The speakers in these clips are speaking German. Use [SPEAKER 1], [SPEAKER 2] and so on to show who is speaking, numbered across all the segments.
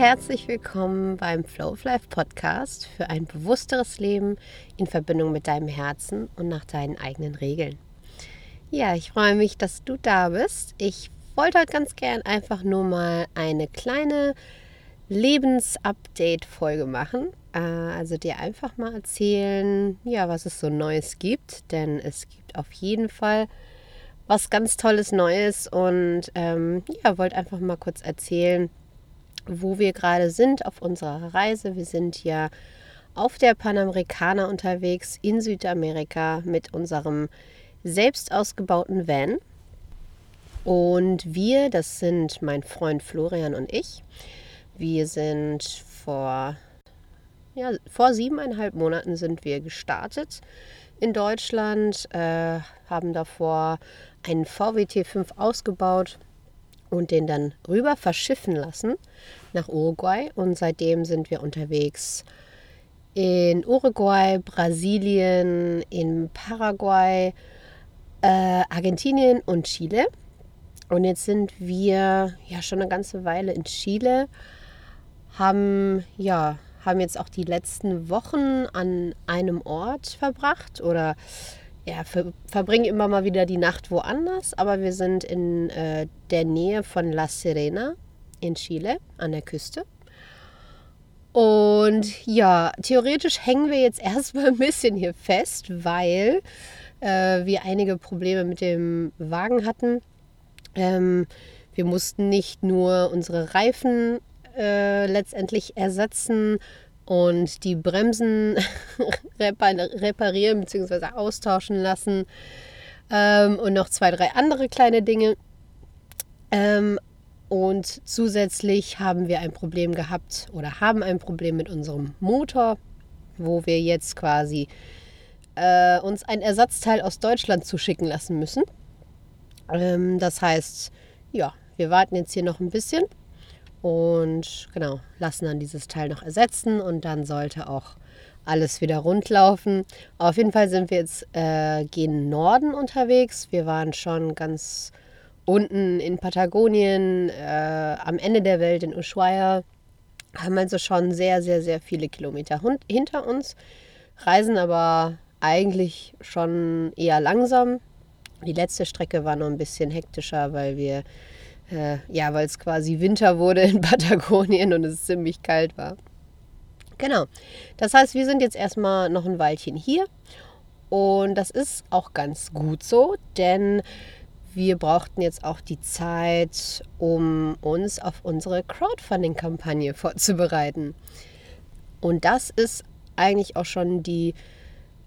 [SPEAKER 1] herzlich willkommen beim Flow of Life Podcast für ein bewussteres Leben in Verbindung mit deinem Herzen und nach deinen eigenen Regeln. Ja, ich freue mich, dass du da bist. Ich wollte heute ganz gern einfach nur mal eine kleine Lebensupdate-Folge machen. Äh, also dir einfach mal erzählen, ja, was es so Neues gibt, denn es gibt auf jeden Fall was ganz Tolles Neues und ähm, ja, wollte einfach mal kurz erzählen, wo wir gerade sind auf unserer Reise. Wir sind ja auf der Panamericana unterwegs in Südamerika mit unserem selbst ausgebauten Van. Und wir, das sind mein Freund Florian und ich, wir sind vor, ja, vor siebeneinhalb Monaten sind wir gestartet in Deutschland, äh, haben davor einen VWT 5 ausgebaut und den dann rüber verschiffen lassen nach Uruguay. Und seitdem sind wir unterwegs in Uruguay, Brasilien, in Paraguay, äh, Argentinien und Chile. Und jetzt sind wir ja schon eine ganze Weile in Chile, haben ja haben jetzt auch die letzten Wochen an einem Ort verbracht oder ja, ver verbringen immer mal wieder die Nacht woanders, aber wir sind in äh, der Nähe von La Serena in Chile an der Küste. Und ja, theoretisch hängen wir jetzt erstmal ein bisschen hier fest, weil äh, wir einige Probleme mit dem Wagen hatten. Ähm, wir mussten nicht nur unsere Reifen äh, letztendlich ersetzen und die Bremsen reparieren bzw. austauschen lassen ähm, und noch zwei, drei andere kleine Dinge. Ähm, und zusätzlich haben wir ein Problem gehabt oder haben ein Problem mit unserem Motor, wo wir jetzt quasi äh, uns ein Ersatzteil aus Deutschland zuschicken lassen müssen. Ähm, das heißt, ja, wir warten jetzt hier noch ein bisschen und genau, lassen dann dieses Teil noch ersetzen und dann sollte auch alles wieder rund laufen. Auf jeden Fall sind wir jetzt äh, gen Norden unterwegs. Wir waren schon ganz unten in Patagonien, äh, am Ende der Welt in Ushuaia. Haben also schon sehr, sehr, sehr viele Kilometer hinter uns, reisen aber eigentlich schon eher langsam. Die letzte Strecke war noch ein bisschen hektischer, weil wir äh, ja, weil es quasi Winter wurde in Patagonien und es ziemlich kalt war. Genau. Das heißt, wir sind jetzt erstmal noch ein Weilchen hier. Und das ist auch ganz gut so, denn wir brauchten jetzt auch die Zeit, um uns auf unsere Crowdfunding-Kampagne vorzubereiten. Und das ist eigentlich auch schon die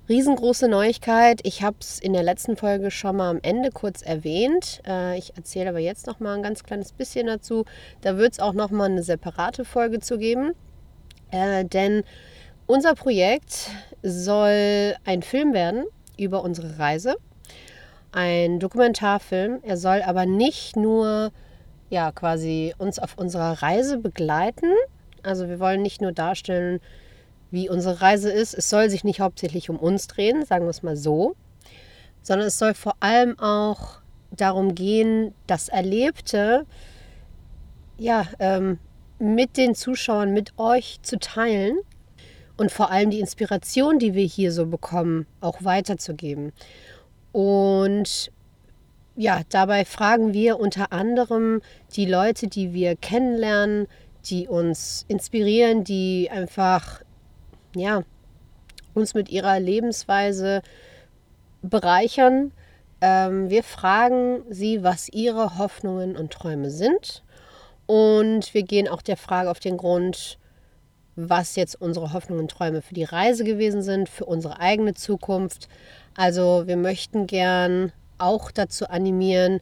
[SPEAKER 1] Riesengroße Neuigkeit. Ich habe es in der letzten Folge schon mal am Ende kurz erwähnt. Äh, ich erzähle aber jetzt noch mal ein ganz kleines bisschen dazu. Da wird es auch noch mal eine separate Folge zu geben. Äh, denn unser Projekt soll ein Film werden über unsere Reise. Ein Dokumentarfilm. Er soll aber nicht nur ja, quasi uns auf unserer Reise begleiten. Also wir wollen nicht nur darstellen, wie unsere Reise ist. Es soll sich nicht hauptsächlich um uns drehen, sagen wir es mal so, sondern es soll vor allem auch darum gehen, das Erlebte ja, ähm, mit den Zuschauern, mit euch zu teilen und vor allem die Inspiration, die wir hier so bekommen, auch weiterzugeben. Und ja, dabei fragen wir unter anderem die Leute, die wir kennenlernen, die uns inspirieren, die einfach ja, uns mit ihrer Lebensweise bereichern. Ähm, wir fragen sie, was ihre Hoffnungen und Träume sind. Und wir gehen auch der Frage auf den Grund, was jetzt unsere Hoffnungen und Träume für die Reise gewesen sind, für unsere eigene Zukunft. Also wir möchten gern auch dazu animieren,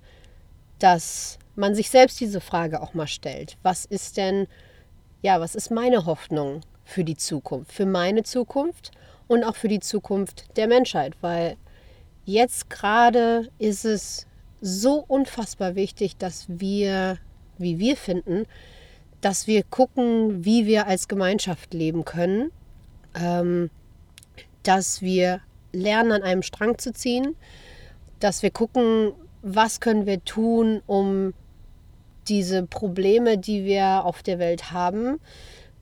[SPEAKER 1] dass man sich selbst diese Frage auch mal stellt. Was ist denn, ja, was ist meine Hoffnung? Für die Zukunft, für meine Zukunft und auch für die Zukunft der Menschheit, weil jetzt gerade ist es so unfassbar wichtig, dass wir, wie wir finden, dass wir gucken, wie wir als Gemeinschaft leben können, ähm, dass wir lernen, an einem Strang zu ziehen, dass wir gucken, was können wir tun, um diese Probleme, die wir auf der Welt haben,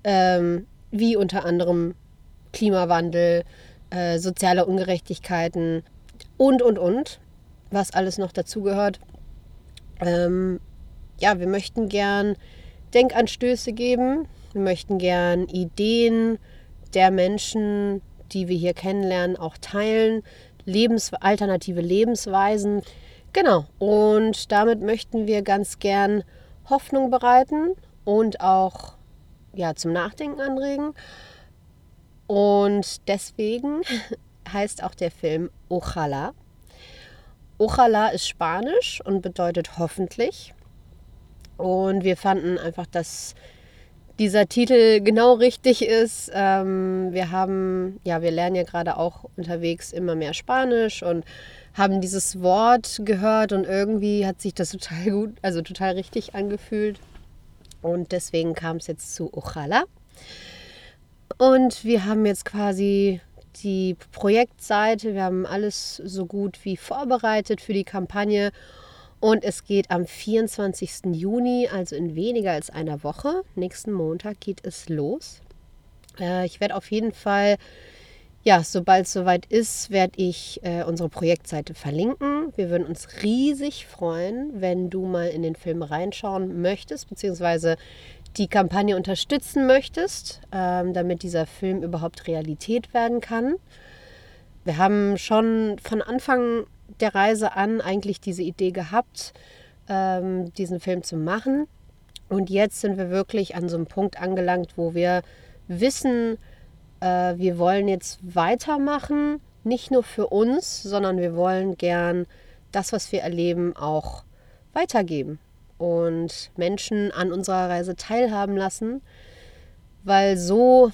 [SPEAKER 1] ähm, wie unter anderem Klimawandel, äh, soziale Ungerechtigkeiten und, und, und, was alles noch dazugehört. Ähm, ja, wir möchten gern Denkanstöße geben, wir möchten gern Ideen der Menschen, die wir hier kennenlernen, auch teilen, Lebens alternative Lebensweisen. Genau, und damit möchten wir ganz gern Hoffnung bereiten und auch ja, zum Nachdenken anregen. Und deswegen heißt auch der Film Ochala. Ochala ist Spanisch und bedeutet hoffentlich. Und wir fanden einfach, dass dieser Titel genau richtig ist. Ähm, wir haben, ja, wir lernen ja gerade auch unterwegs immer mehr Spanisch und haben dieses Wort gehört und irgendwie hat sich das total gut, also total richtig angefühlt. Und deswegen kam es jetzt zu Ochala. Und wir haben jetzt quasi die Projektseite, wir haben alles so gut wie vorbereitet für die Kampagne. Und es geht am 24. Juni, also in weniger als einer Woche, nächsten Montag geht es los. Äh, ich werde auf jeden Fall ja, sobald es soweit ist, werde ich äh, unsere Projektseite verlinken. Wir würden uns riesig freuen, wenn du mal in den Film reinschauen möchtest, beziehungsweise die Kampagne unterstützen möchtest, ähm, damit dieser Film überhaupt Realität werden kann. Wir haben schon von Anfang der Reise an eigentlich diese Idee gehabt, ähm, diesen Film zu machen. Und jetzt sind wir wirklich an so einem Punkt angelangt, wo wir wissen, äh, wir wollen jetzt weitermachen, nicht nur für uns, sondern wir wollen gern das, was wir erleben, auch weitergeben und Menschen an unserer Reise teilhaben lassen, weil so,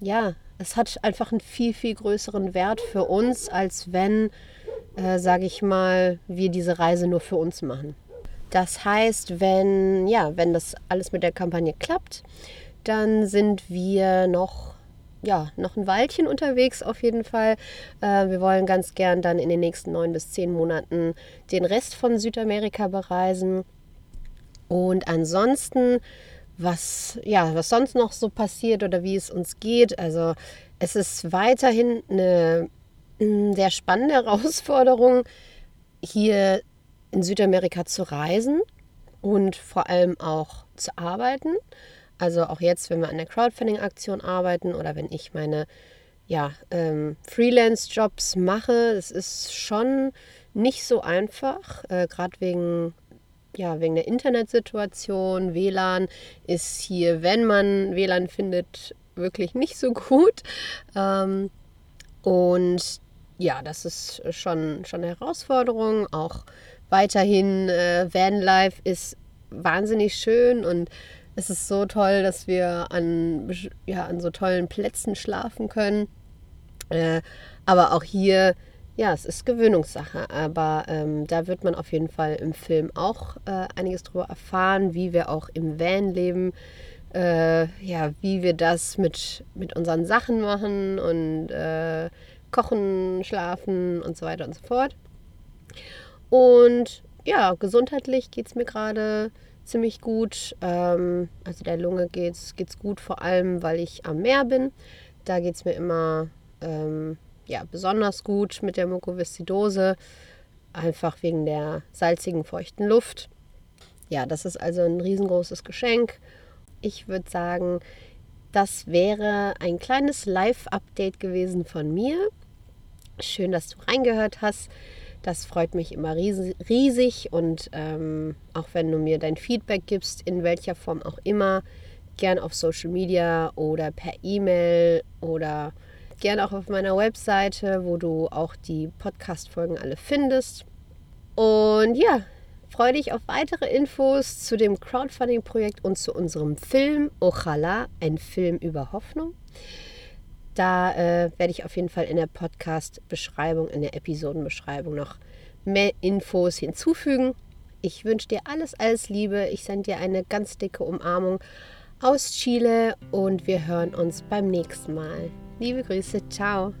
[SPEAKER 1] ja, es hat einfach einen viel, viel größeren Wert für uns, als wenn, äh, sage ich mal, wir diese Reise nur für uns machen. Das heißt, wenn, ja, wenn das alles mit der Kampagne klappt, dann sind wir noch ja, noch ein Weilchen unterwegs auf jeden Fall. Äh, wir wollen ganz gern dann in den nächsten neun bis zehn Monaten den Rest von Südamerika bereisen. Und ansonsten, was, ja, was sonst noch so passiert oder wie es uns geht. Also es ist weiterhin eine mm, sehr spannende Herausforderung, hier in Südamerika zu reisen und vor allem auch zu arbeiten. Also auch jetzt, wenn wir an der Crowdfunding-Aktion arbeiten oder wenn ich meine ja, ähm, Freelance-Jobs mache, es ist schon nicht so einfach, äh, gerade wegen, ja, wegen der Internetsituation. WLAN ist hier, wenn man WLAN findet, wirklich nicht so gut. Ähm, und ja, das ist schon, schon eine Herausforderung. Auch weiterhin äh, Vanlife ist wahnsinnig schön und es ist so toll, dass wir an, ja, an so tollen Plätzen schlafen können. Äh, aber auch hier, ja, es ist Gewöhnungssache. Aber ähm, da wird man auf jeden Fall im Film auch äh, einiges drüber erfahren, wie wir auch im Van leben. Äh, ja, wie wir das mit, mit unseren Sachen machen und äh, kochen, schlafen und so weiter und so fort. Und ja, gesundheitlich geht es mir gerade ziemlich gut. Ähm, also der Lunge geht es gut, vor allem weil ich am Meer bin. Da geht es mir immer ähm, ja, besonders gut mit der Mukoviszidose, einfach wegen der salzigen, feuchten Luft. Ja, das ist also ein riesengroßes Geschenk. Ich würde sagen, das wäre ein kleines Live-Update gewesen von mir. Schön, dass du reingehört hast. Das freut mich immer riesig und ähm, auch wenn du mir dein Feedback gibst, in welcher Form auch immer, gern auf Social Media oder per E-Mail oder gern auch auf meiner Webseite, wo du auch die Podcast-Folgen alle findest. Und ja, freue dich auf weitere Infos zu dem Crowdfunding-Projekt und zu unserem Film Ochala, ein Film über Hoffnung. Da äh, werde ich auf jeden Fall in der Podcast-Beschreibung, in der Episodenbeschreibung noch mehr Infos hinzufügen. Ich wünsche dir alles, alles Liebe. Ich sende dir eine ganz dicke Umarmung aus Chile und wir hören uns beim nächsten Mal. Liebe Grüße, ciao.